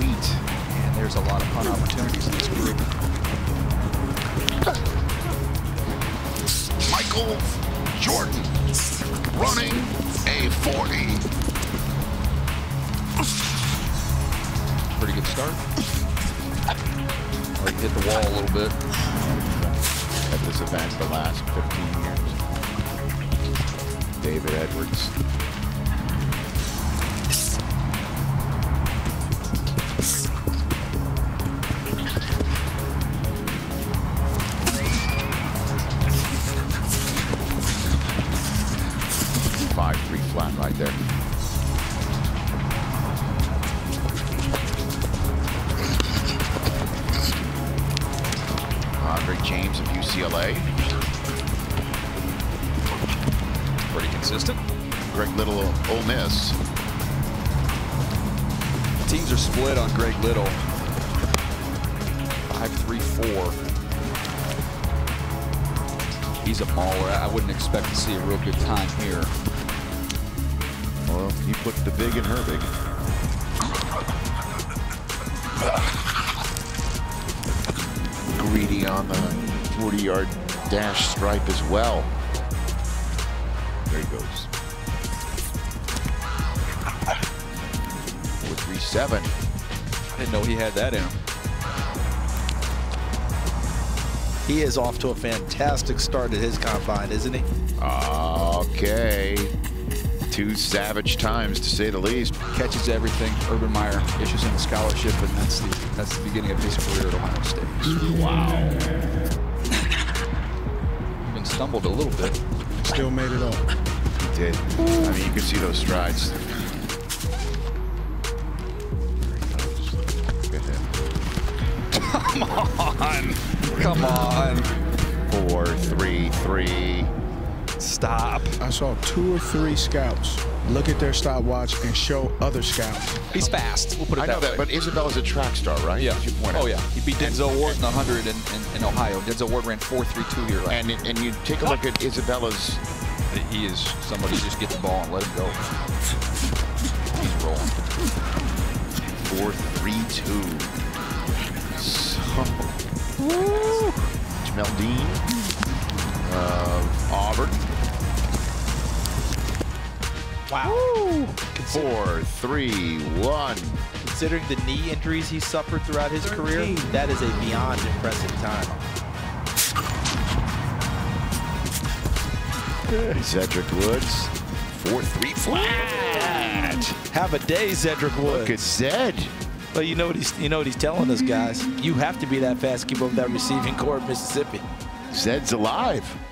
sweet. And there's a lot of punt opportunities in this group. Michael Jordan running a 40. Pretty good start. Or hit the wall a little bit. At this event the last 15 years. David Edwards. Right there. Uh, Andre James of UCLA. Pretty consistent. Greg Little of Ole Miss. Teams are split on Greg Little. Five, three, four. He's a mauler. I wouldn't expect to see a real good time here. Well, he put the big in her big. Greedy on the 40-yard dash stripe as well. There he goes. 437. I didn't know he had that in him. He is off to a fantastic start at his combine, isn't he? Okay. Two savage times, to say the least. Catches everything. Urban Meyer issues him a scholarship, and that's the that's the beginning of his career at Ohio State. Wow. Even stumbled a little bit. Still made it up. He did. I mean, you can see those strides. Look at him. Come on. Come on. Four, three, three. Stop. I saw two or three scouts look at their stopwatch and show other scouts. He's fast. We'll put it I know that, that, way. but Isabella's a track star, right? yeah. You point Oh out. yeah. He beat Denzel Ward in the 100 in, in, in Ohio. Denzel Ward ran 4.32 here. Last And and you take a look at Isabella's. He is somebody who just get the ball and let him go. He's rolling. Four, three, two. So, Jamel Dean of Auburn. Wow. Four, three, one. Considering the knee injuries he suffered throughout his career, that is a beyond impressive time. Zedrick Woods. Four, three, flat. Have a day, Zedrick Woods. Look at Zed. Well, you know what he's you know what he's telling us, guys. You have to be that fast, to keep up that receiving corps of Mississippi. Zed's alive.